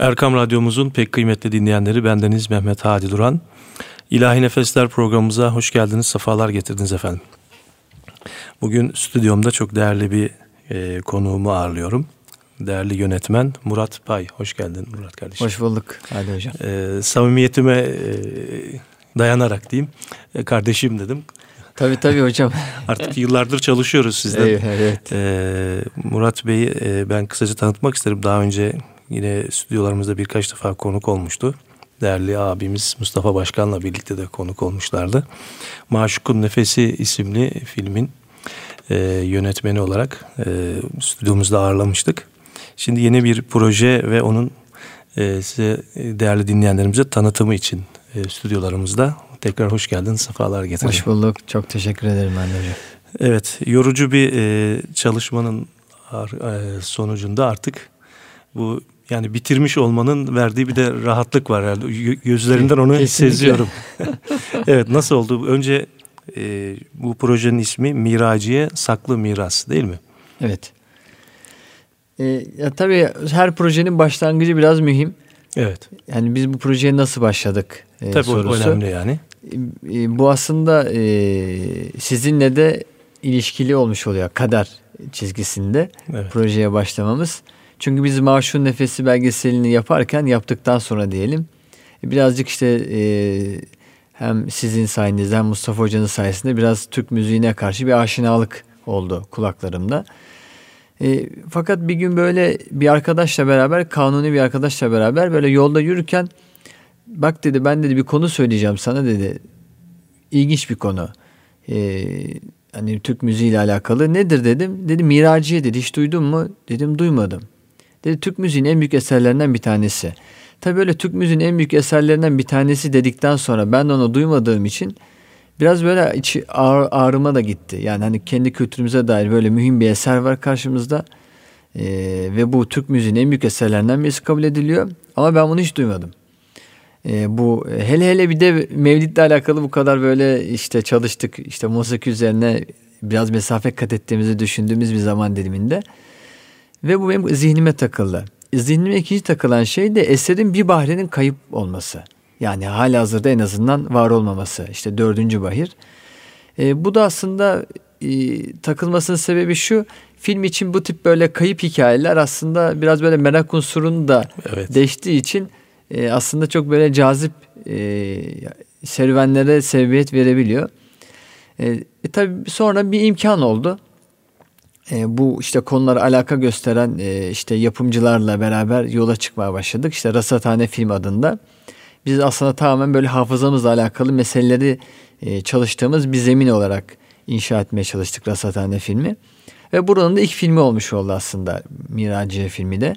Erkam Radyomuzun pek kıymetli dinleyenleri bendeniz Mehmet Hadi Duran. İlahi Nefesler programımıza hoş geldiniz, sefalar getirdiniz efendim. Bugün stüdyomda çok değerli bir e, konuğumu ağırlıyorum. Değerli yönetmen Murat Pay. Hoş geldin Murat kardeşim. Hoş bulduk Hadi Hocam. E, samimiyetime e, dayanarak diyeyim. E, kardeşim dedim. Tabii tabii hocam. Artık yıllardır çalışıyoruz sizden. Evet. evet. E, Murat Bey'i e, ben kısaca tanıtmak isterim. Daha önce yine stüdyolarımızda birkaç defa konuk olmuştu. Değerli abimiz Mustafa Başkan'la birlikte de konuk olmuşlardı. Maşukun Nefesi isimli filmin e, yönetmeni olarak e, stüdyomuzda ağırlamıştık. Şimdi yeni bir proje ve onun e, size değerli dinleyenlerimize tanıtımı için e, stüdyolarımızda tekrar hoş geldin, sefalar getirdin. Hoş bulduk, çok teşekkür ederim ben de. Evet, yorucu bir e, çalışmanın e, sonucunda artık bu yani bitirmiş olmanın verdiği bir de rahatlık var herhalde. Gözlerinden onu Kesinlikle. seziyorum. evet nasıl oldu? Önce e, bu projenin ismi Miraciye Saklı Miras değil mi? Evet. E, ya tabii her projenin başlangıcı biraz mühim. Evet. Yani biz bu projeye nasıl başladık e, tabii sorusu. önemli yani. E, e, bu aslında e, sizinle de ilişkili olmuş oluyor kader çizgisinde evet. projeye başlamamız. Çünkü biz Maşun Nefesi belgeselini yaparken yaptıktan sonra diyelim birazcık işte e, hem sizin sayenizde hem Mustafa Hoca'nın sayesinde biraz Türk müziğine karşı bir aşinalık oldu kulaklarımda. E, fakat bir gün böyle bir arkadaşla beraber, kanuni bir arkadaşla beraber böyle yolda yürürken bak dedi ben dedi bir konu söyleyeceğim sana dedi. İlginç bir konu. E, hani Türk müziği ile alakalı. Nedir dedim. Dedi Miraciye dedi. Hiç duydun mu? Dedim duymadım. Dedi Türk müziğin en büyük eserlerinden bir tanesi. Tabii böyle Türk müziğin en büyük eserlerinden bir tanesi dedikten sonra ben de onu duymadığım için biraz böyle içi ağır, ağrıma da gitti. Yani hani kendi kültürümüze dair böyle mühim bir eser var karşımızda. Ee, ve bu Türk müziğin en büyük eserlerinden birisi kabul ediliyor. Ama ben bunu hiç duymadım. Ee, bu hele hele bir de Mevlid'le alakalı bu kadar böyle işte çalıştık. işte musiki üzerine biraz mesafe kat ettiğimizi düşündüğümüz bir zaman diliminde. Ve bu benim zihnime takıldı. Zihnime ikinci takılan şey de eserin bir bahrenin kayıp olması. Yani hali hazırda en azından var olmaması. İşte dördüncü bahir. E, bu da aslında e, takılmasının sebebi şu. Film için bu tip böyle kayıp hikayeler aslında biraz böyle merak unsurunu da evet. değiştiği için e, aslında çok böyle cazip e, serüvenlere sebebiyet verebiliyor. E, e, tabii sonra bir imkan oldu e, bu işte konulara alaka gösteren e, işte yapımcılarla beraber yola çıkmaya başladık. İşte Rasathane Film adında. Biz aslında tamamen böyle hafızamızla alakalı meseleleri e, çalıştığımız bir zemin olarak inşa etmeye çalıştık Rasathane filmi. Ve buranın da ilk filmi olmuş oldu aslında Miraciye filmi de.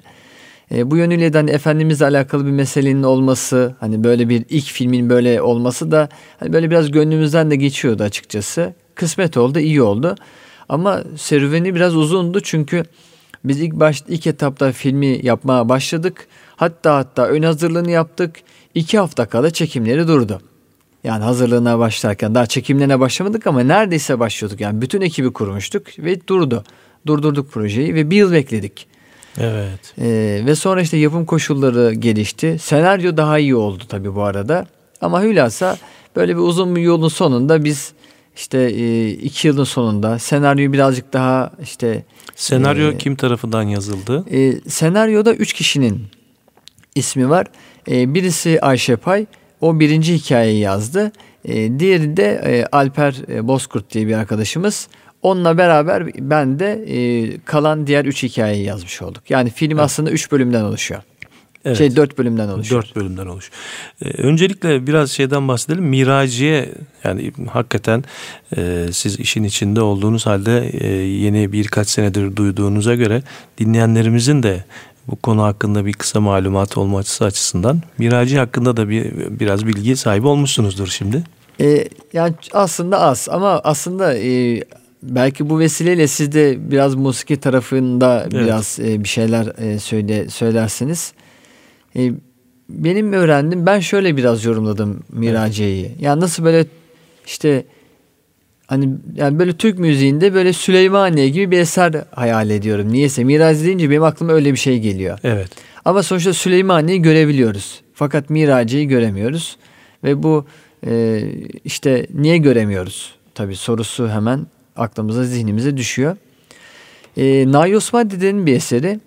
E, bu yönüyle de hani Efendimizle alakalı bir meselenin olması, hani böyle bir ilk filmin böyle olması da hani böyle biraz gönlümüzden de geçiyordu açıkçası. Kısmet oldu, iyi oldu. Ama serüveni biraz uzundu çünkü biz ilk baş ilk etapta filmi yapmaya başladık. Hatta hatta ön hazırlığını yaptık. İki hafta kala çekimleri durdu. Yani hazırlığına başlarken daha çekimlerine başlamadık ama neredeyse başlıyorduk. Yani bütün ekibi kurmuştuk ve durdu. Durdurduk projeyi ve bir yıl bekledik. Evet. Ee, ve sonra işte yapım koşulları gelişti. Senaryo daha iyi oldu tabii bu arada. Ama hülasa böyle bir uzun bir yolun sonunda biz işte e, iki yılın sonunda senaryo birazcık daha işte senaryo e, kim tarafından yazıldı? E, senaryoda üç kişinin ismi var. E, birisi Ayşe Pay. O birinci hikayeyi yazdı. E, diğeri de e, Alper e, Bozkurt diye bir arkadaşımız. Onunla beraber ben de e, kalan diğer üç hikayeyi yazmış olduk. Yani film evet. aslında üç bölümden oluşuyor. Evet. Şey dört bölümden oluşuyor. Dört bölümden oluşuyor. Ee, öncelikle biraz şeyden bahsedelim. Miraciye yani hakikaten e, siz işin içinde olduğunuz halde e, yeni birkaç senedir duyduğunuza göre dinleyenlerimizin de bu konu hakkında bir kısa malumat olması açısından Miraci hakkında da bir biraz bilgi sahibi olmuşsunuzdur şimdi. E, yani aslında az ama aslında e, belki bu vesileyle siz de biraz musiki tarafında evet. biraz e, bir şeyler e, söyle söylersiniz. E, benim öğrendim ben şöyle biraz yorumladım Miraciye'yi. Evet. Yani nasıl böyle işte hani yani böyle Türk müziğinde böyle Süleymaniye gibi bir eser hayal ediyorum. Niyeyse Miraç deyince benim aklıma öyle bir şey geliyor. Evet. Ama sonuçta Süleymaniye'yi görebiliyoruz. Fakat Miraci'yi göremiyoruz. Ve bu e, işte niye göremiyoruz? Tabii sorusu hemen aklımıza zihnimize düşüyor. E, Nahi Osman Dede'nin bir eseri.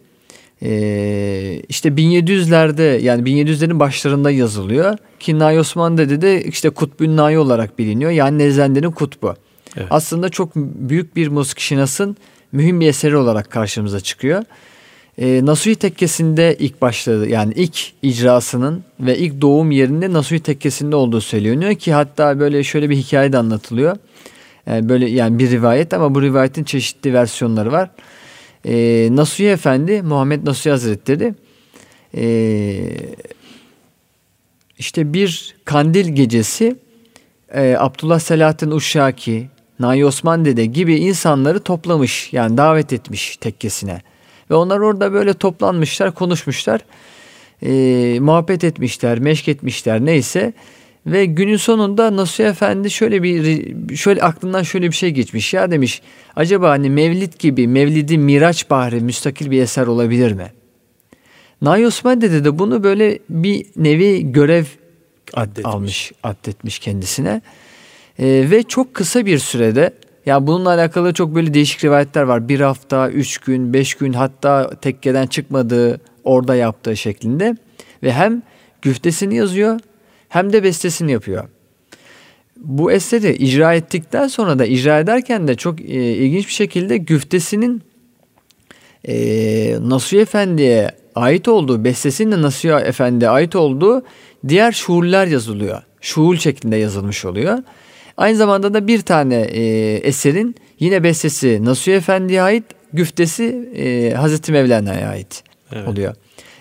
E, işte 1700'lerde yani 1700'lerin başlarında yazılıyor. Ki Nahi Osman Dede de işte Kutbün Nahi olarak biliniyor. Yani Nezende'nin kutbu. Evet. Aslında çok büyük bir Musk Şinas'ın mühim bir eseri olarak karşımıza çıkıyor. E, Nasuhi Tekkesi'nde ilk başladı yani ilk icrasının ve ilk doğum yerinde Nasuhi Tekkesi'nde olduğu söyleniyor ki hatta böyle şöyle bir hikaye de anlatılıyor. Yani böyle yani bir rivayet ama bu rivayetin çeşitli versiyonları var. E, Nasuhi Efendi Muhammed Nasuhi Hazretleri e, işte bir kandil gecesi e, Abdullah Selahattin Uşşaki, Nahi Osman Dede gibi insanları toplamış yani davet etmiş tekkesine. Ve onlar orada böyle toplanmışlar, konuşmuşlar, e, muhabbet etmişler, meşk etmişler neyse. Ve günün sonunda Nasuh Efendi şöyle bir şöyle aklından şöyle bir şey geçmiş. Ya demiş acaba hani Mevlid gibi Mevlidi Miraç Bahri müstakil bir eser olabilir mi? Nahi Osman Dede de bunu böyle bir nevi görev addetmiş. almış, addetmiş kendisine. Ee, ve çok kısa bir sürede ya bununla alakalı çok böyle değişik rivayetler var. Bir hafta, üç gün, beş gün hatta tekkeden çıkmadığı orada yaptığı şeklinde. Ve hem güftesini yazıyor hem de bestesini yapıyor. Bu eseri icra ettikten sonra da icra ederken de çok e, ilginç bir şekilde güftesinin e, Nasuhi Efendi'ye ait olduğu, bestesinin de Nasuhi Efendi'ye ait olduğu diğer şuurlar yazılıyor. Şuul şeklinde yazılmış oluyor. Aynı zamanda da bir tane e, eserin yine bestesi Nasuhi Efendi'ye ait, güftesi e, Hazreti Mevlana'ya ait evet. oluyor.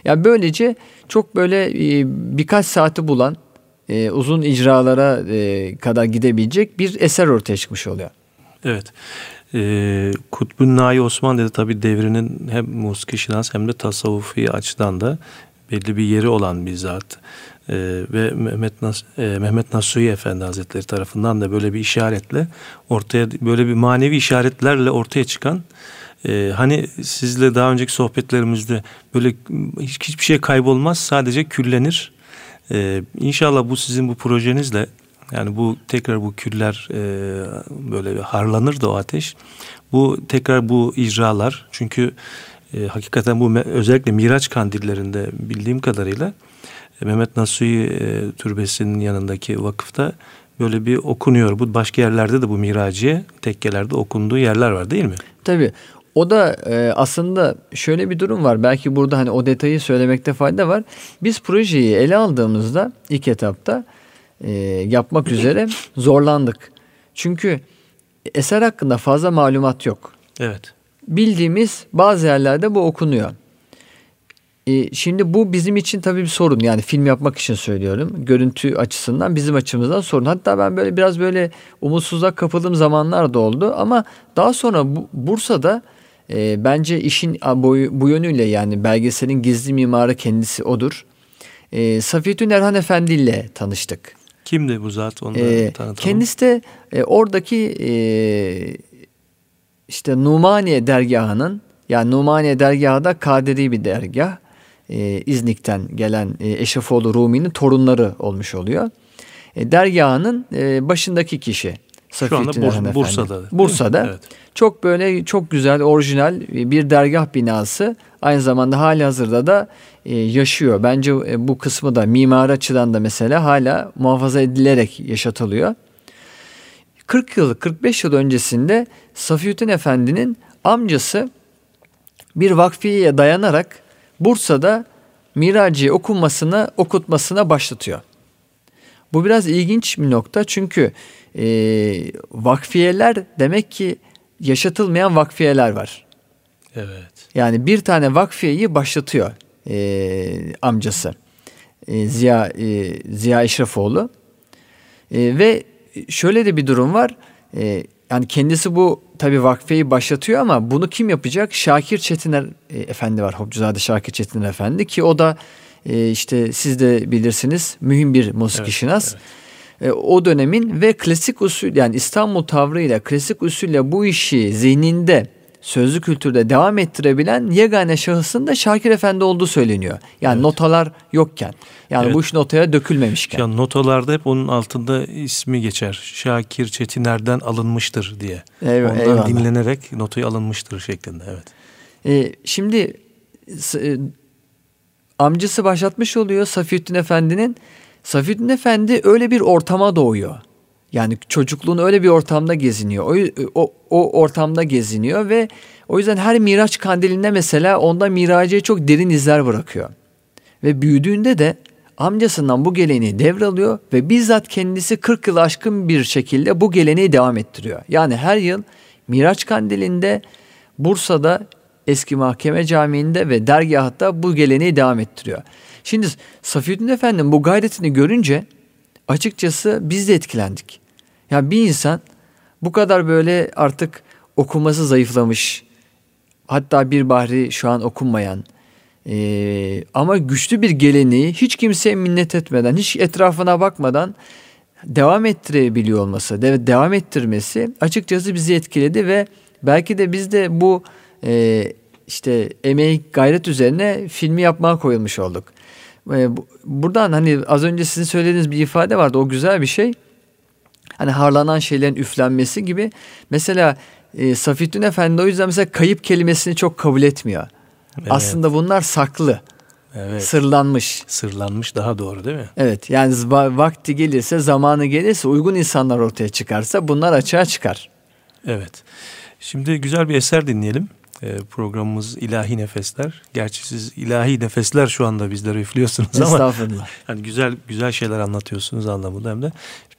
Yani böylece çok böyle e, birkaç saati bulan e, uzun icralara e, kadar gidebilecek bir eser ortaya çıkmış oluyor. Evet. E, Kutbun Nahi Osman dedi tabi devrinin hem musiki hem de tasavvufi açıdan da belli bir yeri olan bir zat. Ee, ve Mehmet, Nas e, Mehmet Nasuhi Efendi Hazretleri tarafından da böyle bir işaretle ortaya böyle bir manevi işaretlerle ortaya çıkan e, hani sizle daha önceki sohbetlerimizde böyle hiç, hiçbir şey kaybolmaz sadece küllenir. E, inşallah bu sizin bu projenizle yani bu tekrar bu küller e, böyle harlanır da o ateş. Bu tekrar bu icralar çünkü e, hakikaten bu özellikle Miraç kandillerinde bildiğim kadarıyla Mehmet Nasuhi e, Türbesi'nin yanındaki vakıfta böyle bir okunuyor. Bu başka yerlerde de bu miraciye tekkelerde okunduğu yerler var değil mi? Tabii. O da e, aslında şöyle bir durum var. Belki burada hani o detayı söylemekte fayda var. Biz projeyi ele aldığımızda ilk etapta e, yapmak üzere zorlandık. Çünkü eser hakkında fazla malumat yok. Evet. Bildiğimiz bazı yerlerde bu okunuyor. E, şimdi bu bizim için tabii bir sorun. Yani film yapmak için söylüyorum. Görüntü açısından bizim açımızdan sorun. Hatta ben böyle biraz böyle umutsuzluğa kapıldığım zamanlar da oldu. Ama daha sonra bu, Bursa'da e, bence işin boyu, bu yönüyle yani belgeselin gizli mimarı kendisi odur. E, Safiyetün Erhan Efendi ile tanıştık. Kimdi bu zat? Onu e, tanıtalım. Kendisi de e, oradaki e, işte Numaniye dergahının yani Numaniye dergahı da Kaderi bir dergah e, İznik'ten gelen e, Eşrefoğlu Rumi'nin torunları olmuş oluyor. E, dergahının e, başındaki kişi. Şu anda Bur- Bursa'da. Bursa'da. Evet. Çok böyle çok güzel, orijinal bir dergah binası. Aynı zamanda hali hazırda da e, yaşıyor. Bence e, bu kısmı da mimari açıdan da mesela hala muhafaza edilerek yaşatılıyor. 40 yıl, 45 yıl öncesinde Safiyetin Efendi'nin amcası bir vakfiyeye dayanarak Bursa'da Miraci okunmasına, okutmasına başlatıyor. Bu biraz ilginç bir nokta çünkü e, vakfiyeler demek ki yaşatılmayan vakfiyeler var. Evet. Yani bir tane vakfiyeyi başlatıyor e, amcası e, Ziya e, Ziya Eşrefoğlu e, ve şöyle de bir durum var. E, yani kendisi bu tabii vakfeyi başlatıyor ama bunu kim yapacak? Şakir Çetiner e, Efendi var. Hopcuzade Şakir Çetiner Efendi ki o da e, işte siz de bilirsiniz mühim bir musiki evet, şinas. Evet. e, o dönemin ve klasik usul yani İstanbul tavrıyla klasik usulle bu işi zihninde sözlü kültürde devam ettirebilen yegane şahısın da Şakir Efendi olduğu söyleniyor. Yani evet. notalar yokken. Yani evet. bu iş notaya dökülmemişken. Yani notalarda hep onun altında ismi geçer. Şakir Çetiner'den alınmıştır diye. Evet, Ondan eyvallah. dinlenerek notayı alınmıştır şeklinde. Evet. Ee, şimdi e, amcası başlatmış oluyor Safiyeddin Efendi'nin. Safiyeddin Efendi öyle bir ortama doğuyor. Yani çocukluğun öyle bir ortamda geziniyor. O, o, o ortamda geziniyor ve o yüzden her Miraç kandilinde mesela onda miracıya çok derin izler bırakıyor. Ve büyüdüğünde de amcasından bu geleneği devralıyor ve bizzat kendisi 40 yıl aşkın bir şekilde bu geleneği devam ettiriyor. Yani her yıl Miraç kandilinde Bursa'da eski mahkeme camiinde ve dergahta bu geleneği devam ettiriyor. Şimdi Safiyeddin Efendi'nin bu gayretini görünce açıkçası biz de etkilendik. Yani bir insan bu kadar böyle artık okuması zayıflamış, hatta bir bahri şu an okunmayan ee, ama güçlü bir geleneği hiç kimseye minnet etmeden, hiç etrafına bakmadan devam ettirebiliyor olması, de, devam ettirmesi açıkçası bizi etkiledi ve belki de biz de bu e, işte emeği gayret üzerine filmi yapmaya koyulmuş olduk. E, buradan hani az önce sizin söylediğiniz bir ifade vardı o güzel bir şey hani harlanan şeylerin üflenmesi gibi. Mesela e, Safittin Efendi o yüzden mesela kayıp kelimesini çok kabul etmiyor. Evet. Aslında bunlar saklı. Evet. Sırlanmış. Sırlanmış daha doğru değil mi? Evet yani vakti gelirse zamanı gelirse uygun insanlar ortaya çıkarsa bunlar açığa çıkar. Evet. Şimdi güzel bir eser dinleyelim. E, programımız İlahi Nefesler. Gerçi siz ilahi nefesler şu anda bizlere üflüyorsunuz ama Estağfurullah. yani güzel güzel şeyler anlatıyorsunuz anlamında hem de.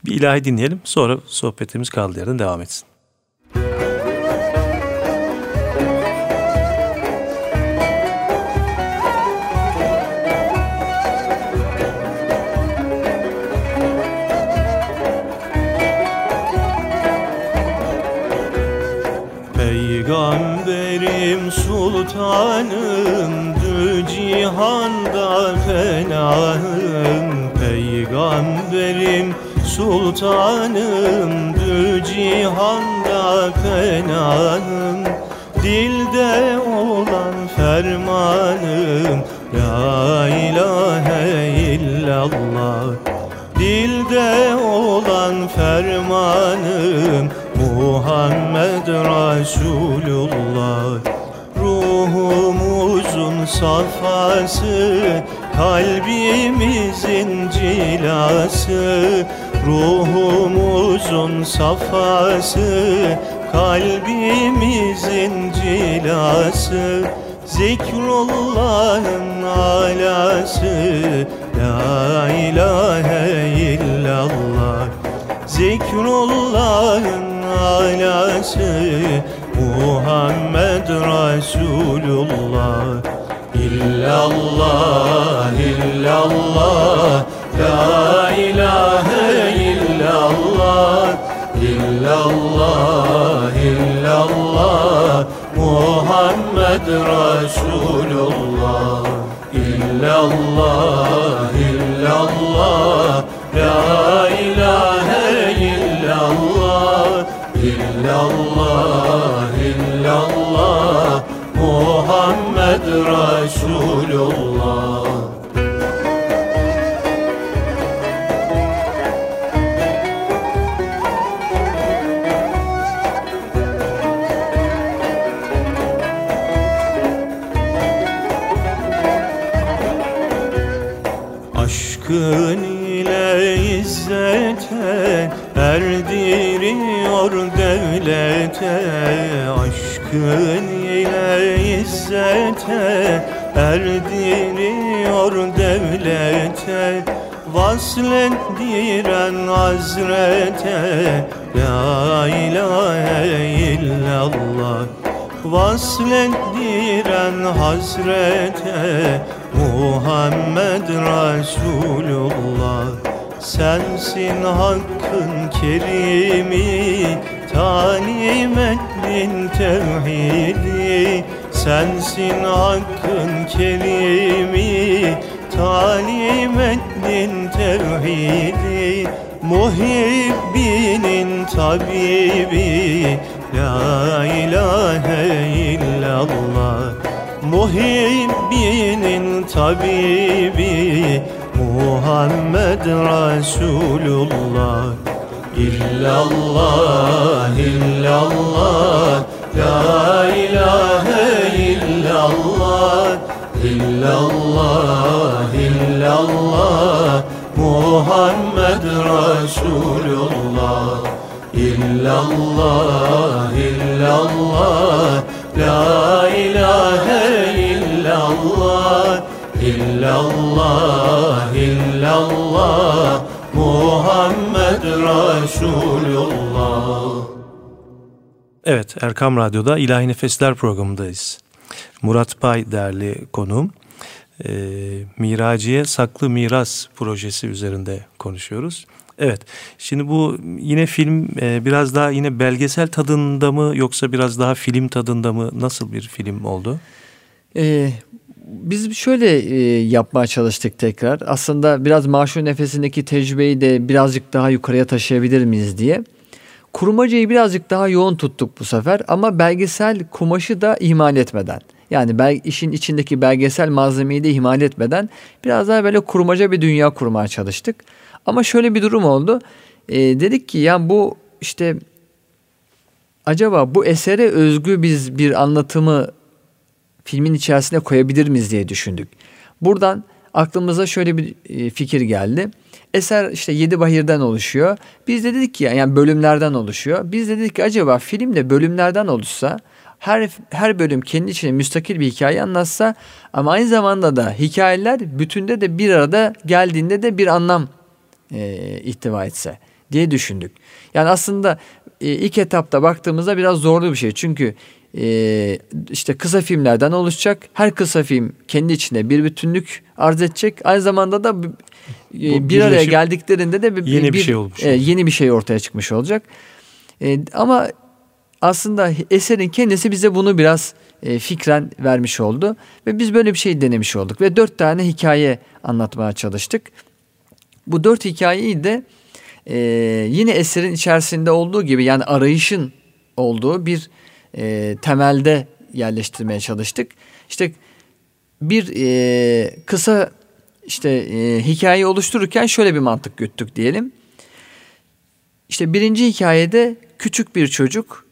Bir ilahi dinleyelim sonra sohbetimiz kaldığı yerden devam etsin. Peygamberim sultanımdı cihanda fenahım Peygamberim sultanımdı cihanda fenahım. Dilde olan fermanım La ilahe illallah. Dilde olan fermanım Muhammed Resulullah safası Kalbimizin cilası Ruhumuzun safası Kalbimizin cilası Zikrullah'ın alası La ilahe illallah. Zikrullah'ın alası Muhammed Resulullah La ilahe illallah İllallah, illallah Muhammed Resulullah İllallah, devlete Aşkın ile izzete erdiriyor devlete. Vaslettiren hazrete La ilahe illallah. Vaslettiren hazrete Muhammed Resulullah. Sensin hakkın kerimi Talim ettin tevhidi Sensin hakkın kerimi Talim ettin tevhidi Muhibbinin tabibi. La ilahe illallah Muhibbinin tabibi. Muhammed Resulullah İllallah, illallah La ilahe illallah. İllallah, illallah Muhammed Resulullah. İllallah, illallah La ilahe illallah. İllallah, illallah Muhammed Resulullah Evet Erkam Radyo'da İlahi Nefesler programındayız. Murat Pay değerli konuğum. E, Miraciye Saklı Miras projesi üzerinde konuşuyoruz. Evet. Şimdi bu yine film e, biraz daha yine belgesel tadında mı yoksa biraz daha film tadında mı? Nasıl bir film oldu? Ee, biz şöyle e, yapmaya çalıştık tekrar. Aslında biraz Maşur Nefesindeki tecrübeyi de birazcık daha yukarıya taşıyabilir miyiz diye. Kurmacayı birazcık daha yoğun tuttuk bu sefer ama belgesel kumaşı da ihmal etmeden. Yani bel, işin içindeki belgesel malzemeyi de ihmal etmeden biraz daha böyle kurmaca bir dünya kurmaya çalıştık. Ama şöyle bir durum oldu. E, dedik ki yani bu işte acaba bu esere özgü biz bir anlatımı filmin içerisine koyabilir miyiz diye düşündük. Buradan aklımıza şöyle bir e, fikir geldi. Eser işte yedi bahirden oluşuyor. Biz de dedik ki yani bölümlerden oluşuyor. Biz de dedik ki acaba film de bölümlerden oluşsa her her bölüm kendi içine müstakil bir hikaye anlatsa ama aynı zamanda da hikayeler bütünde de bir arada geldiğinde de bir anlam e, ihtiva etse diye düşündük. Yani aslında e, ilk etapta baktığımızda biraz zorlu bir şey. Çünkü e, işte kısa filmlerden oluşacak. Her kısa film kendi içinde bir bütünlük arz edecek. Aynı zamanda da e, bir araya geldiklerinde de bir, yeni bir, bir şey olmuş. E, yeni bir şey ortaya çıkmış olacak. E, ama aslında eserin kendisi bize bunu biraz e, fikren vermiş oldu ve biz böyle bir şey denemiş olduk ve dört tane hikaye anlatmaya çalıştık. Bu dört hikayeyi de e, yine eserin içerisinde olduğu gibi yani arayışın olduğu bir e, temelde yerleştirmeye çalıştık. İşte bir e, kısa işte e, hikayeyi oluştururken şöyle bir mantık güttük diyelim. İşte birinci hikayede küçük bir çocuk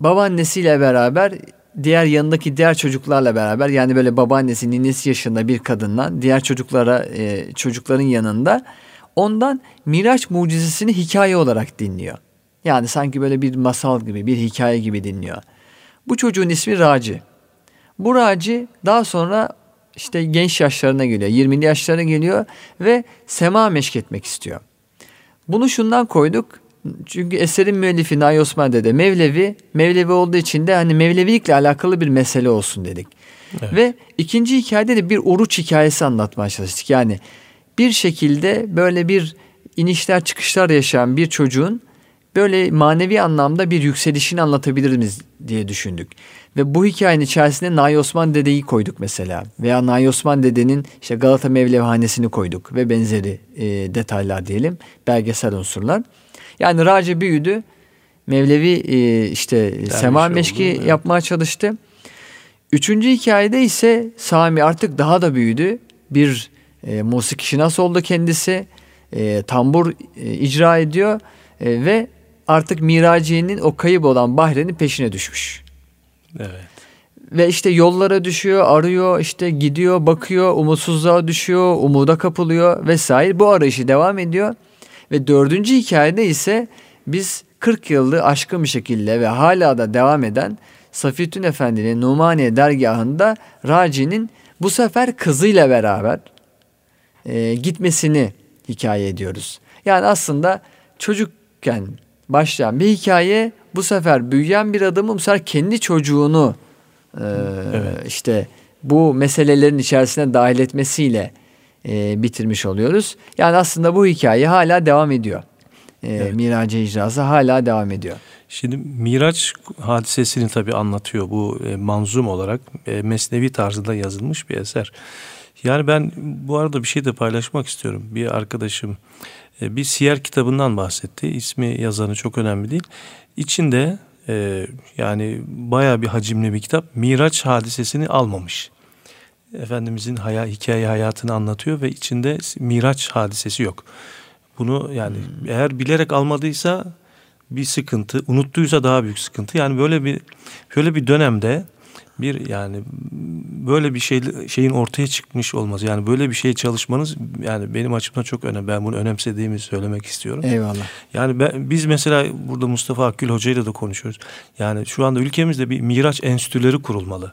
babaannesiyle beraber diğer yanındaki diğer çocuklarla beraber yani böyle babaannesi ninesi yaşında bir kadından diğer çocuklara e, çocukların yanında ondan Miraç mucizesini hikaye olarak dinliyor. Yani sanki böyle bir masal gibi bir hikaye gibi dinliyor. Bu çocuğun ismi Raci. Bu Raci daha sonra işte genç yaşlarına geliyor. 20'li yaşlarına geliyor ve sema meşk etmek istiyor. Bunu şundan koyduk. Çünkü eserin müellifi Nahi Osman Dede Mevlevi, Mevlevi olduğu için de hani Mevlevilikle alakalı bir mesele olsun dedik. Evet. Ve ikinci hikayede de bir oruç hikayesi anlatmaya çalıştık. Yani bir şekilde böyle bir inişler çıkışlar yaşayan bir çocuğun böyle manevi anlamda bir yükselişini anlatabilir miyiz diye düşündük. Ve bu hikayenin içerisine Nahi Osman Dede'yi koyduk mesela. Veya Nahi Osman Dede'nin işte Galata Mevlevhanesi'ni koyduk ve benzeri e, detaylar diyelim. Belgesel unsurlar. Yani Raci büyüdü. Mevlevi e, işte Dermiş sema meşki oldu, yapmaya çalıştı. Üçüncü hikayede ise Sami artık daha da büyüdü. Bir e, musiki nasıl oldu kendisi. E, tambur e, icra ediyor e, ve artık Miraciye'nin o kayıp olan Bahre'nin peşine düşmüş. Evet. Ve işte yollara düşüyor, arıyor, işte gidiyor, bakıyor, umutsuzluğa düşüyor, umuda kapılıyor vesaire. Bu arayışı devam ediyor. Ve dördüncü hikayede ise biz 40 yıllık aşkın bir şekilde ve hala da devam eden Safiyettin Efendi'nin Numaniye dergahında Raci'nin bu sefer kızıyla beraber e, gitmesini hikaye ediyoruz. Yani aslında çocukken başlayan bir hikaye bu sefer büyüyen bir adamın bu sefer kendi çocuğunu e, evet. işte bu meselelerin içerisine dahil etmesiyle e, bitirmiş oluyoruz. Yani aslında bu hikaye hala devam ediyor. E, evet. Miraç icrası hala devam ediyor. Şimdi Miraç hadisesini tabii anlatıyor bu e, manzum olarak e, mesnevi tarzında yazılmış bir eser. Yani ben bu arada bir şey de paylaşmak istiyorum. Bir arkadaşım e, bir siyer kitabından bahsetti. İsmi yazanı çok önemli değil. İçinde e, yani baya bir hacimli bir kitap. Miraç hadisesini almamış. Efendimizin haya, hikaye hayatını anlatıyor ve içinde Miraç hadisesi yok. Bunu yani hmm. eğer bilerek almadıysa bir sıkıntı, unuttuysa daha büyük sıkıntı. Yani böyle bir böyle bir dönemde bir yani böyle bir şey şeyin ortaya çıkmış olması yani böyle bir şey çalışmanız yani benim açımdan çok önemli. Ben bunu önemsediğimi söylemek istiyorum. Eyvallah. Yani ben, biz mesela burada Mustafa Akgül Hoca ile de konuşuyoruz. Yani şu anda ülkemizde bir Miraç enstitüleri kurulmalı.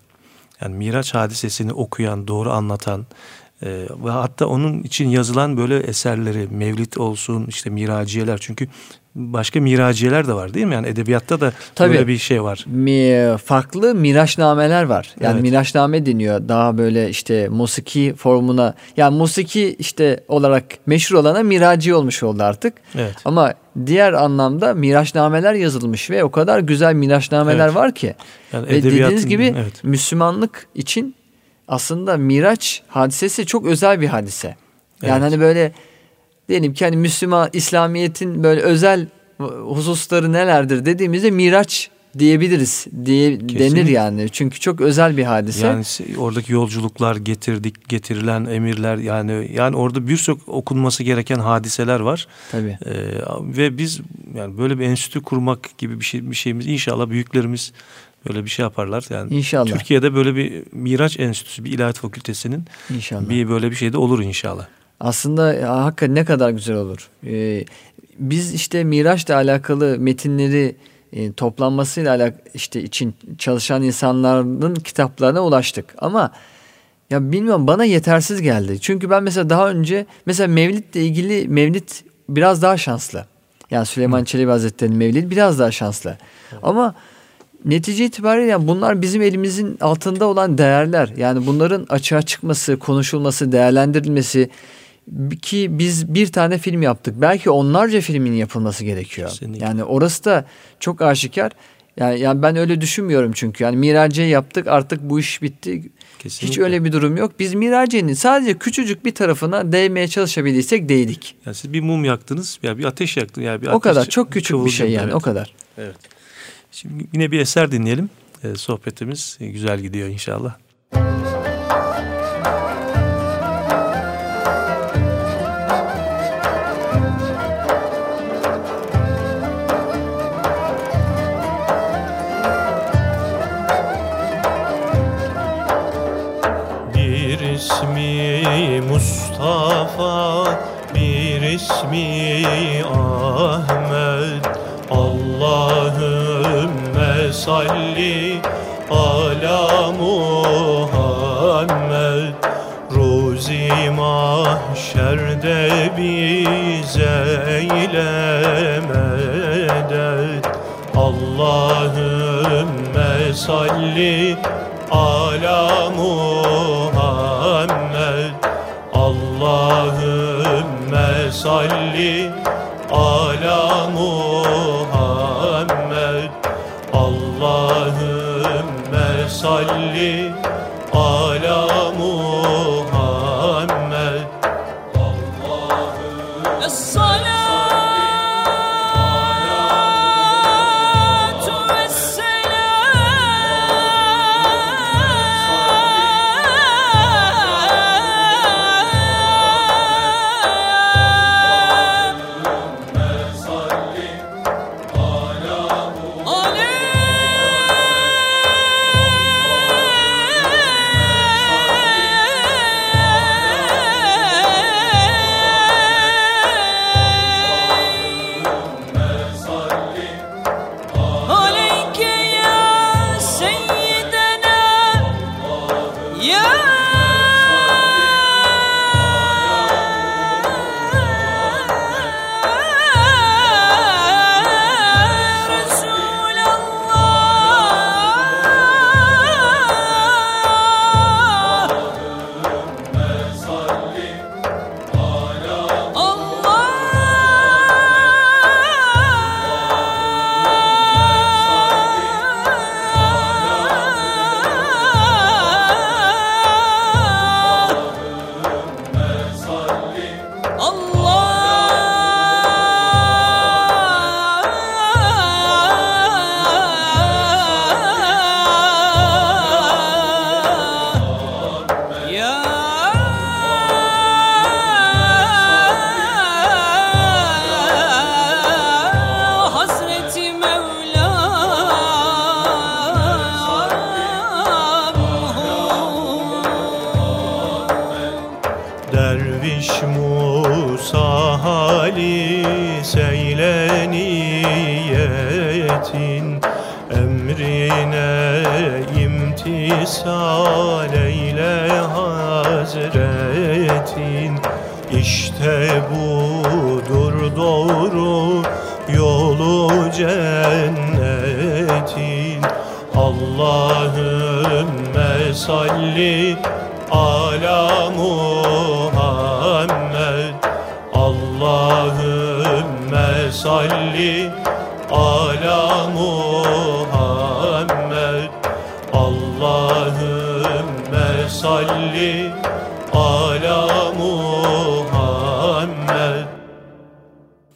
Yani Miraç hadisesini okuyan, doğru anlatan, ee, ve hatta onun için yazılan böyle eserleri mevlit olsun işte miraciyeler çünkü başka miraciyeler de var değil mi? Yani edebiyatta da Tabii, böyle bir şey var. Mi, farklı miraçnameler var. Yani evet. miraçname deniyor. Daha böyle işte musiki formuna yani musiki işte olarak meşhur olana miraci olmuş oldu artık. Evet. Ama diğer anlamda miraçnameler yazılmış ve o kadar güzel miraçnameler evet. var ki. Yani ve dediğiniz gibi evet. Müslümanlık için aslında Miraç hadisesi çok özel bir hadise. Yani evet. hani böyle diyelim ki hani Müslüman İslamiyet'in böyle özel hususları nelerdir dediğimizde Miraç diyebiliriz diye Kesinlikle. denir yani. Çünkü çok özel bir hadise. Yani oradaki yolculuklar getirdik getirilen emirler yani yani orada birçok okunması gereken hadiseler var. Tabii. Ee, ve biz yani böyle bir enstitü kurmak gibi bir şey bir şeyimiz inşallah büyüklerimiz böyle bir şey yaparlar. Yani inşallah. Türkiye'de böyle bir Miraç Enstitüsü, bir ilahiyat fakültesinin inşallah. bir böyle bir şey de olur inşallah. Aslında ya, hakikaten ne kadar güzel olur. Ee, biz işte Miraç'la alakalı metinleri e, toplanmasıyla alakalı işte için çalışan insanların kitaplarına ulaştık. Ama ya bilmiyorum bana yetersiz geldi. Çünkü ben mesela daha önce mesela Mevlid'le ilgili Mevlid biraz daha şanslı. Yani Süleyman Hı. Çelebi Hazretleri'nin Mevlid biraz daha şanslı. Hı. Ama netice itibariyle yani bunlar bizim elimizin altında olan değerler. Yani bunların açığa çıkması, konuşulması, değerlendirilmesi ki biz bir tane film yaptık. Belki onlarca filmin yapılması gerekiyor. Kesinlikle. Yani orası da çok aşikar. Yani, yani ben öyle düşünmüyorum çünkü. Yani Miraciye yaptık artık bu iş bitti. Kesinlikle. Hiç öyle bir durum yok. Biz Miraciye'nin sadece küçücük bir tarafına değmeye çalışabildiysek değdik. Yani siz bir mum yaktınız ya bir ateş yaktınız. Yani bir o kadar çok küçük bir şey yani evet. o kadar. Evet. Şimdi yine bir eser dinleyelim. Ee, sohbetimiz güzel gidiyor inşallah. İsmi Mustafa, bir ismi Ahmet. Allahümme salli ala Muhammed. Ruzi mahşerde bize eyle medet Allahümme salli ala Muhammed salli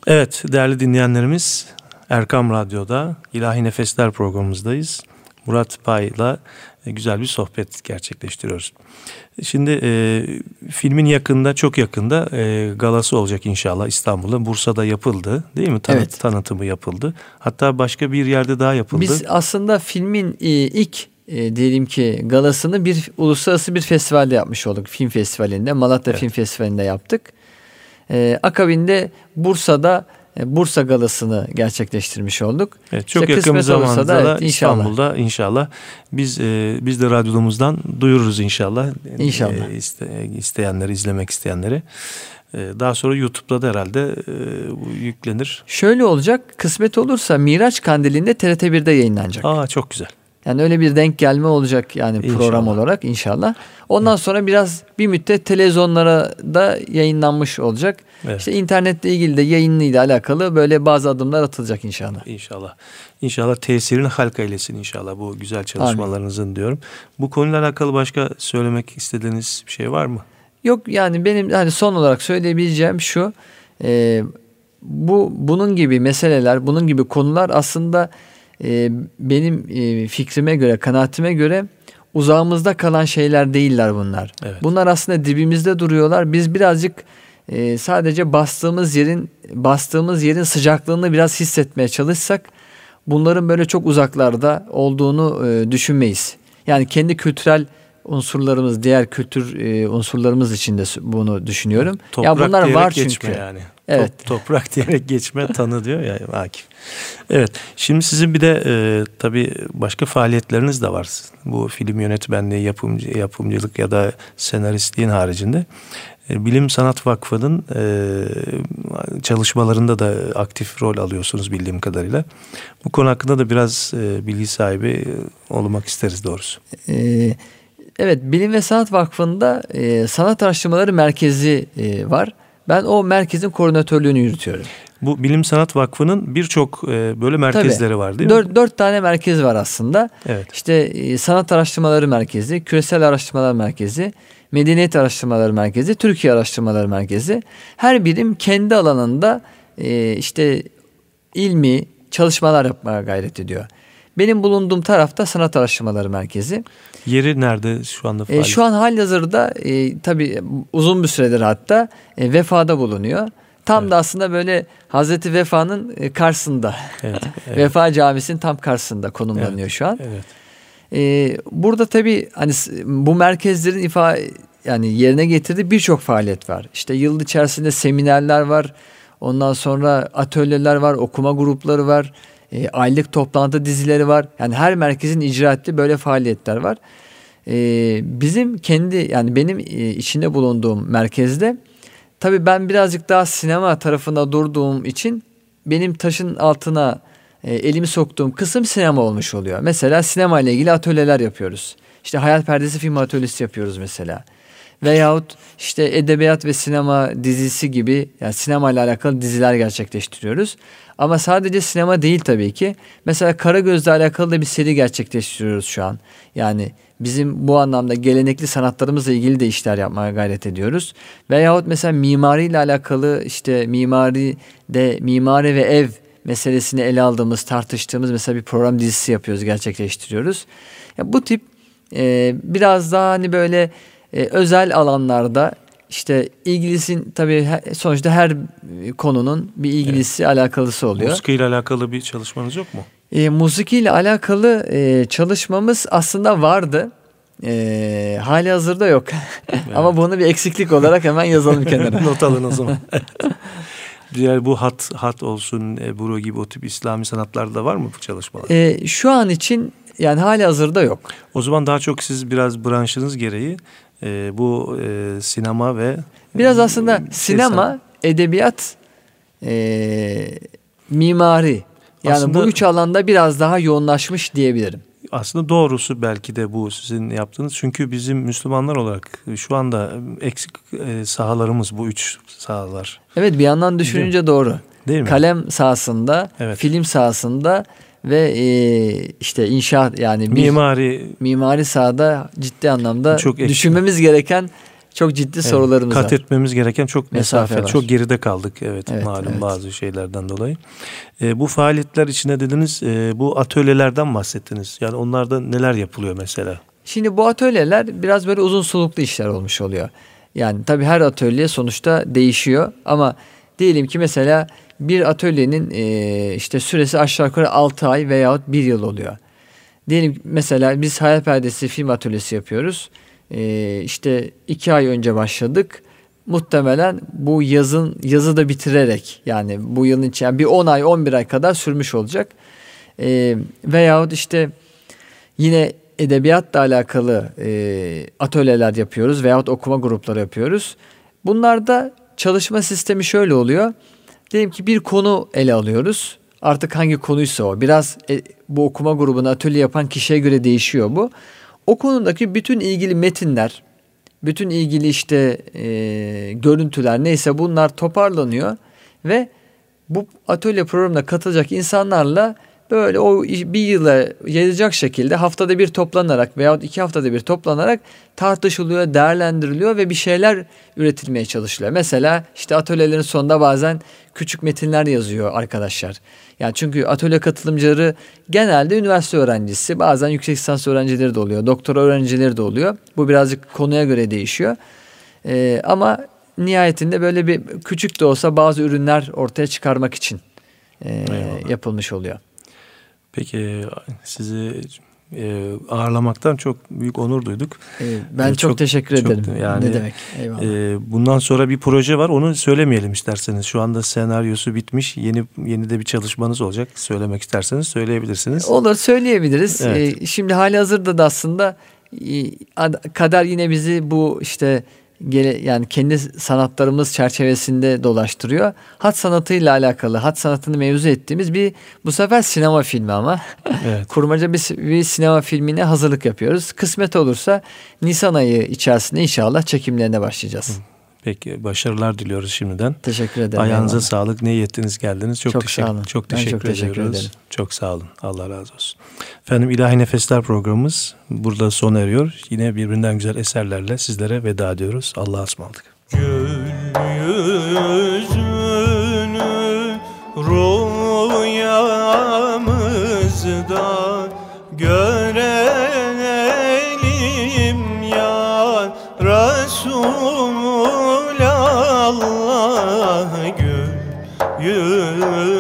Evet değerli dinleyenlerimiz Erkam Radyo'da İlahi Nefesler programımızdayız. Murat Pay'la e, güzel bir sohbet gerçekleştiriyoruz. Şimdi e, filmin yakında çok yakında e, galası olacak inşallah İstanbul'da. Bursa'da yapıldı değil mi? Tanıt, evet. Tanıtımı yapıldı. Hatta başka bir yerde daha yapıldı. Biz aslında filmin e, ilk e, diyelim ki galasını bir uluslararası bir festivalde yapmış olduk. Film festivalinde Malatya evet. Film Festivali'nde yaptık. E, akabinde Bursa'da e, Bursa galasını gerçekleştirmiş olduk. Evet, çok işte yakın bir zamanda da, evet, İstanbul'da inşallah biz e, biz de radyomuzdan duyururuz inşallah. İnşallah. E, iste, isteyenleri izlemek isteyenleri. E, daha sonra YouTube'da da herhalde e, yüklenir. Şöyle olacak. Kısmet olursa Miraç Kandili'nde TRT1'de yayınlanacak. Aa çok güzel. Yani öyle bir denk gelme olacak yani inşallah. program olarak inşallah. Ondan evet. sonra biraz bir müddet televizyonlara da yayınlanmış olacak. Evet. İşte internetle ilgili de yayınıyla alakalı böyle bazı adımlar atılacak inşallah. İnşallah. İnşallah tesirini halka eylesin inşallah bu güzel çalışmalarınızın Amin. diyorum. Bu konuyla alakalı başka söylemek istediğiniz bir şey var mı? Yok yani benim hani son olarak söyleyebileceğim şu. E, bu bunun gibi meseleler, bunun gibi konular aslında e, benim e, fikrime göre, kanaatime göre uzağımızda kalan şeyler değiller bunlar. Evet. Bunlar aslında dibimizde duruyorlar. Biz birazcık e, sadece bastığımız yerin bastığımız yerin sıcaklığını biraz hissetmeye çalışsak bunların böyle çok uzaklarda olduğunu e, düşünmeyiz. Yani kendi kültürel unsurlarımız, diğer kültür e, unsurlarımız için de bunu düşünüyorum. Toprak ya bunlar var çünkü. yani. Evet. Top, toprak diyerek geçme tanı diyor ya Akif. Evet. Şimdi sizin bir de e, tabii başka faaliyetleriniz de var. Bu film yönetmenliği, yapımcı, yapımcılık ya da senaristliğin haricinde. E, Bilim Sanat Vakfı'nın e, çalışmalarında da aktif rol alıyorsunuz bildiğim kadarıyla. Bu konu hakkında da biraz e, bilgi sahibi e, olmak isteriz doğrusu. Evet. Evet, Bilim ve Sanat Vakfı'nda e, Sanat Araştırmaları Merkezi e, var. Ben o merkezin koordinatörlüğünü yürütüyorum. Bu Bilim Sanat Vakfı'nın birçok e, böyle merkezleri Tabii, var değil dört, mi? Dört tane merkez var aslında. Evet. İşte e, Sanat Araştırmaları Merkezi, Küresel Araştırmalar Merkezi, Medeniyet Araştırmaları Merkezi, Türkiye Araştırmaları Merkezi. Her birim kendi alanında e, işte ilmi çalışmalar yapmaya gayret ediyor. Benim bulunduğum tarafta Sanat Araştırmaları Merkezi. Yeri nerede şu anda? E, şu an halihazırda e, tabii uzun bir süredir hatta e, vefada bulunuyor. Tam evet. da aslında böyle Hazreti Vefa'nın e, karşısında. Evet, evet. Vefa Camisi'nin tam karşısında konumlanıyor evet, şu an. Evet. Ee, burada tabii hani bu merkezlerin ifa yani yerine getirdiği birçok faaliyet var. İşte yıl içerisinde seminerler var. Ondan sonra atölyeler var, okuma grupları var e, aylık toplantı dizileri var. Yani her merkezin icra ettiği böyle faaliyetler var. E, bizim kendi yani benim e, içinde bulunduğum merkezde tabii ben birazcık daha sinema tarafında durduğum için benim taşın altına e, elimi soktuğum kısım sinema olmuş oluyor. Mesela sinema ile ilgili atölyeler yapıyoruz. İşte Hayal Perdesi film atölyesi yapıyoruz mesela. Veyahut işte edebiyat ve sinema dizisi gibi yani sinema ile alakalı diziler gerçekleştiriyoruz. Ama sadece sinema değil tabii ki. Mesela Karagöz'le alakalı da bir seri gerçekleştiriyoruz şu an. Yani bizim bu anlamda gelenekli sanatlarımızla ilgili de işler yapmaya gayret ediyoruz. Veyahut mesela mimari ile alakalı işte mimari de mimari ve ev meselesini ele aldığımız, tartıştığımız mesela bir program dizisi yapıyoruz, gerçekleştiriyoruz. Ya bu tip e, biraz daha hani böyle e, özel alanlarda işte ilgilisin tabii sonuçta her konunun bir ilgilisi evet. alakalısı oluyor. Musiki ile alakalı bir çalışmanız yok mu? E, musiki ile alakalı e, çalışmamız aslında vardı. e, hali hazırda yok. Evet. Ama bunu bir eksiklik olarak hemen yazalım kenara. Not alın o zaman. Diğer bu hat hat olsun, Ebru gibi o tip İslami sanatlarda var mı bu çalışmalar? E, şu an için yani hali hazırda yok. O zaman daha çok siz biraz branşınız gereği e, bu e, sinema ve biraz aslında e, sinema, edebiyat, e, mimari yani aslında, bu üç alanda biraz daha yoğunlaşmış diyebilirim. Aslında doğrusu belki de bu sizin yaptığınız. Çünkü bizim Müslümanlar olarak şu anda eksik e, sahalarımız bu üç sahalar. Evet bir yandan düşününce Değil doğru. Değil mi? Kalem sahasında, evet. film sahasında ve e, işte inşaat yani mimari mimari sahada ciddi anlamda çok düşünmemiz gereken çok ciddi evet, sorularımız kat var. Kat etmemiz gereken çok mesafe, mesafe çok geride kaldık. Evet, evet malum evet. bazı şeylerden dolayı. E, bu faaliyetler içinde dediniz e, bu atölyelerden bahsettiniz. Yani onlarda neler yapılıyor mesela? Şimdi bu atölyeler biraz böyle uzun soluklu işler olmuş oluyor. Yani tabii her atölye sonuçta değişiyor ama diyelim ki mesela bir atölyenin e, işte süresi aşağı yukarı 6 ay veyahut 1 yıl oluyor. Diyelim mesela biz Hayal Perdesi film atölyesi yapıyoruz. E, işte 2 ay önce başladık. Muhtemelen bu yazın yazı da bitirerek yani bu yılın içi yani bir 10 ay 11 ay kadar sürmüş olacak. E, veyahut işte yine edebiyatla alakalı e, atölyeler yapıyoruz veyahut okuma grupları yapıyoruz. Bunlarda çalışma sistemi şöyle oluyor. Diyelim ki bir konu ele alıyoruz. Artık hangi konuysa o. Biraz e, bu okuma grubunu atölye yapan kişiye göre değişiyor bu. O konudaki bütün ilgili metinler, bütün ilgili işte e, görüntüler neyse bunlar toparlanıyor ve bu atölye programına katılacak insanlarla böyle o bir yıla yayılacak şekilde haftada bir toplanarak veya iki haftada bir toplanarak tartışılıyor, değerlendiriliyor ve bir şeyler üretilmeye çalışılıyor. Mesela işte atölyelerin sonunda bazen küçük metinler yazıyor arkadaşlar. Yani çünkü atölye katılımcıları genelde üniversite öğrencisi, bazen yüksek lisans öğrencileri de oluyor, doktora öğrencileri de oluyor. Bu birazcık konuya göre değişiyor. Ee, ama nihayetinde böyle bir küçük de olsa bazı ürünler ortaya çıkarmak için e, yapılmış oluyor. Peki sizi e, ağırlamaktan çok büyük onur duyduk. Ee, ben e, çok, çok teşekkür çok, ederim. Yani, ne demek? Eyvallah. E, bundan sonra bir proje var. Onu söylemeyelim isterseniz. Şu anda senaryosu bitmiş. Yeni yeni de bir çalışmanız olacak. Söylemek isterseniz söyleyebilirsiniz. Olur söyleyebiliriz. Evet. E, şimdi hali hazırda da aslında e, kader yine bizi bu işte gele, yani kendi sanatlarımız çerçevesinde dolaştırıyor. Hat sanatıyla alakalı, hat sanatını mevzu ettiğimiz bir bu sefer sinema filmi ama. Evet. Kurmaca bir, bir sinema filmine hazırlık yapıyoruz. Kısmet olursa Nisan ayı içerisinde inşallah çekimlerine başlayacağız. Hı. Peki başarılar diliyoruz şimdiden. Teşekkür ederim. Ayağınıza eyvallah. sağlık. Ne yettiniz geldiniz. Çok, çok teşekkür, sağ olun. Çok teşekkür, çok teşekkür ediyoruz. Ederim. Çok sağ olun. Allah razı olsun. Efendim İlahi Nefesler programımız burada sona eriyor. Yine birbirinden güzel eserlerle sizlere veda ediyoruz. Allah'a ısmarladık. Gül yüzünü rüyamızda görelim getirdin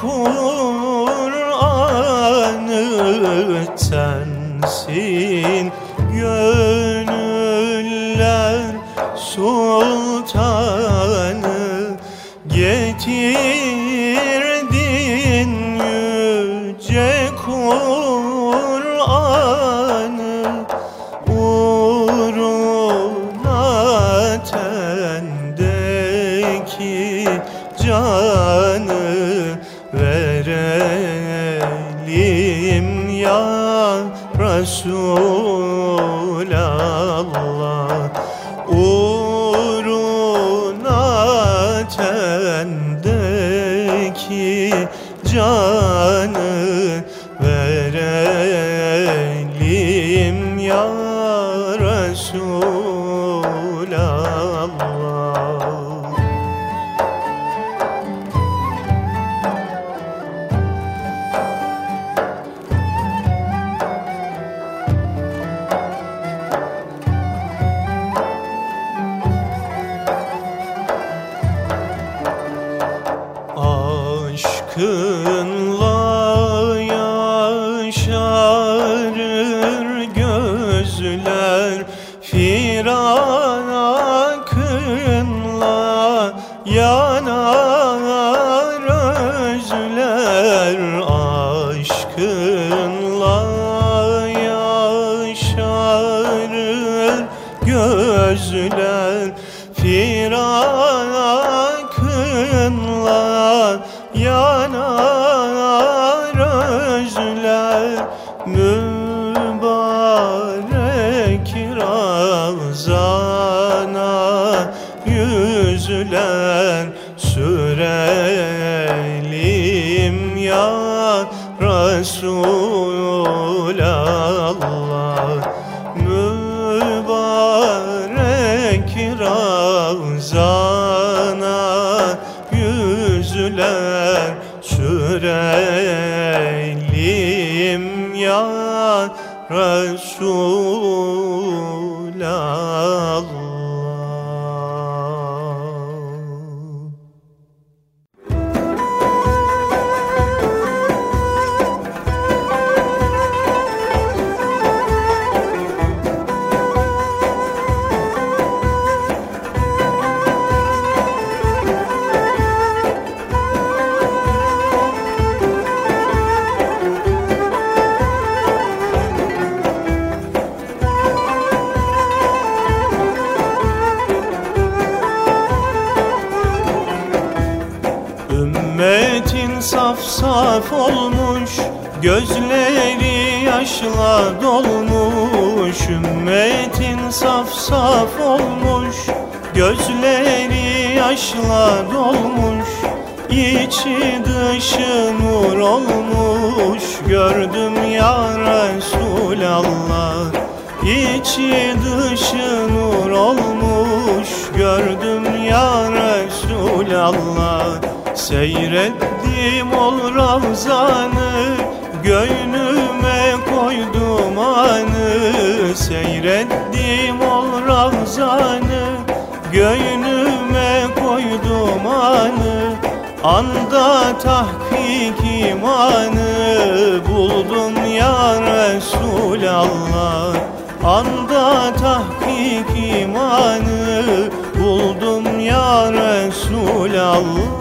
Kur'an'ı sensin. Show. Gözleri yaşla dolmuş Ümmetin saf saf olmuş. Gözleri yaşla dolmuş İçi dışı nur olmuş. Gördüm ya Resulallah İçi dışı nur olmuş. Gördüm ya Resulallah Seyrettim ol Ravzan'ı Seyrettim ol Ravzan'ı Göynüme koydum anı Anda tahkik imanı Buldum ya Resulallah. Anda tahkik imanı Buldum ya Resulallah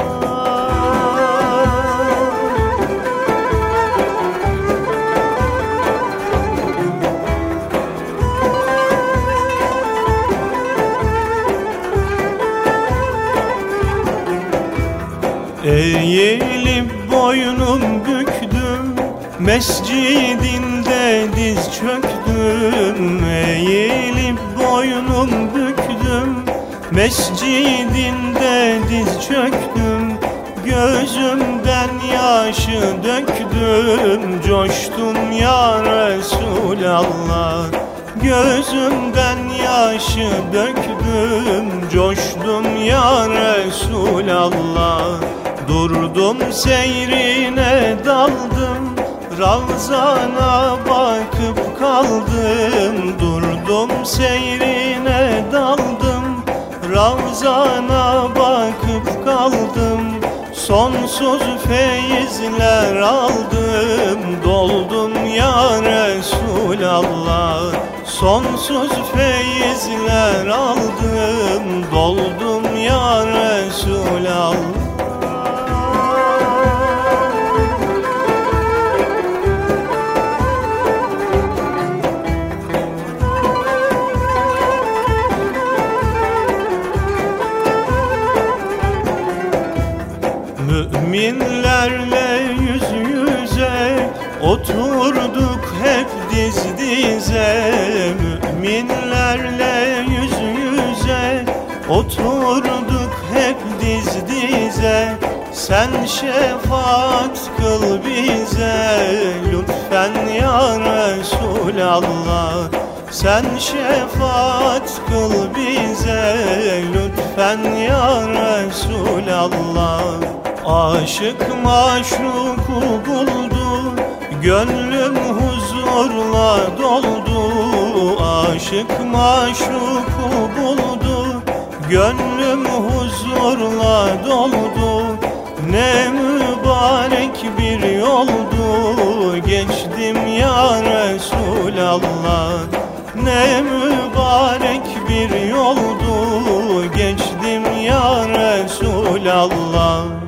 Eğilip boynum büktüm Mescidinde diz çöktüm. Eğilip boynum büktüm Mescidinde diz çöktüm. Gözümden yaşı döktüm Coştum ya Resulallah. Gözümden yaşı döktüm Coştum ya Resulallah Durdum seyrine daldım. Ravzana bakıp kaldım. Durdum seyrine daldım. Ravzana bakıp kaldım. Sonsuz feyizler aldım. Doldum ya Resul Resulallah. Sonsuz feyizler aldım. Doldum ya Resulallah dize Müminlerle yüz yüze Oturduk hep diz dize. Sen şefaat kıl bize Lütfen ya Resulallah. Sen şefaat kıl bize Lütfen ya Resulallah. Aşık maşuku buldu Gönlüm huzurla doldu Aşık maşuku buldu. Gönlüm huzurla doldu Ne mübarek bir yoldu. Geçtim ya Resulallah Ne mübarek bir yoldu. Geçtim ya Resulallah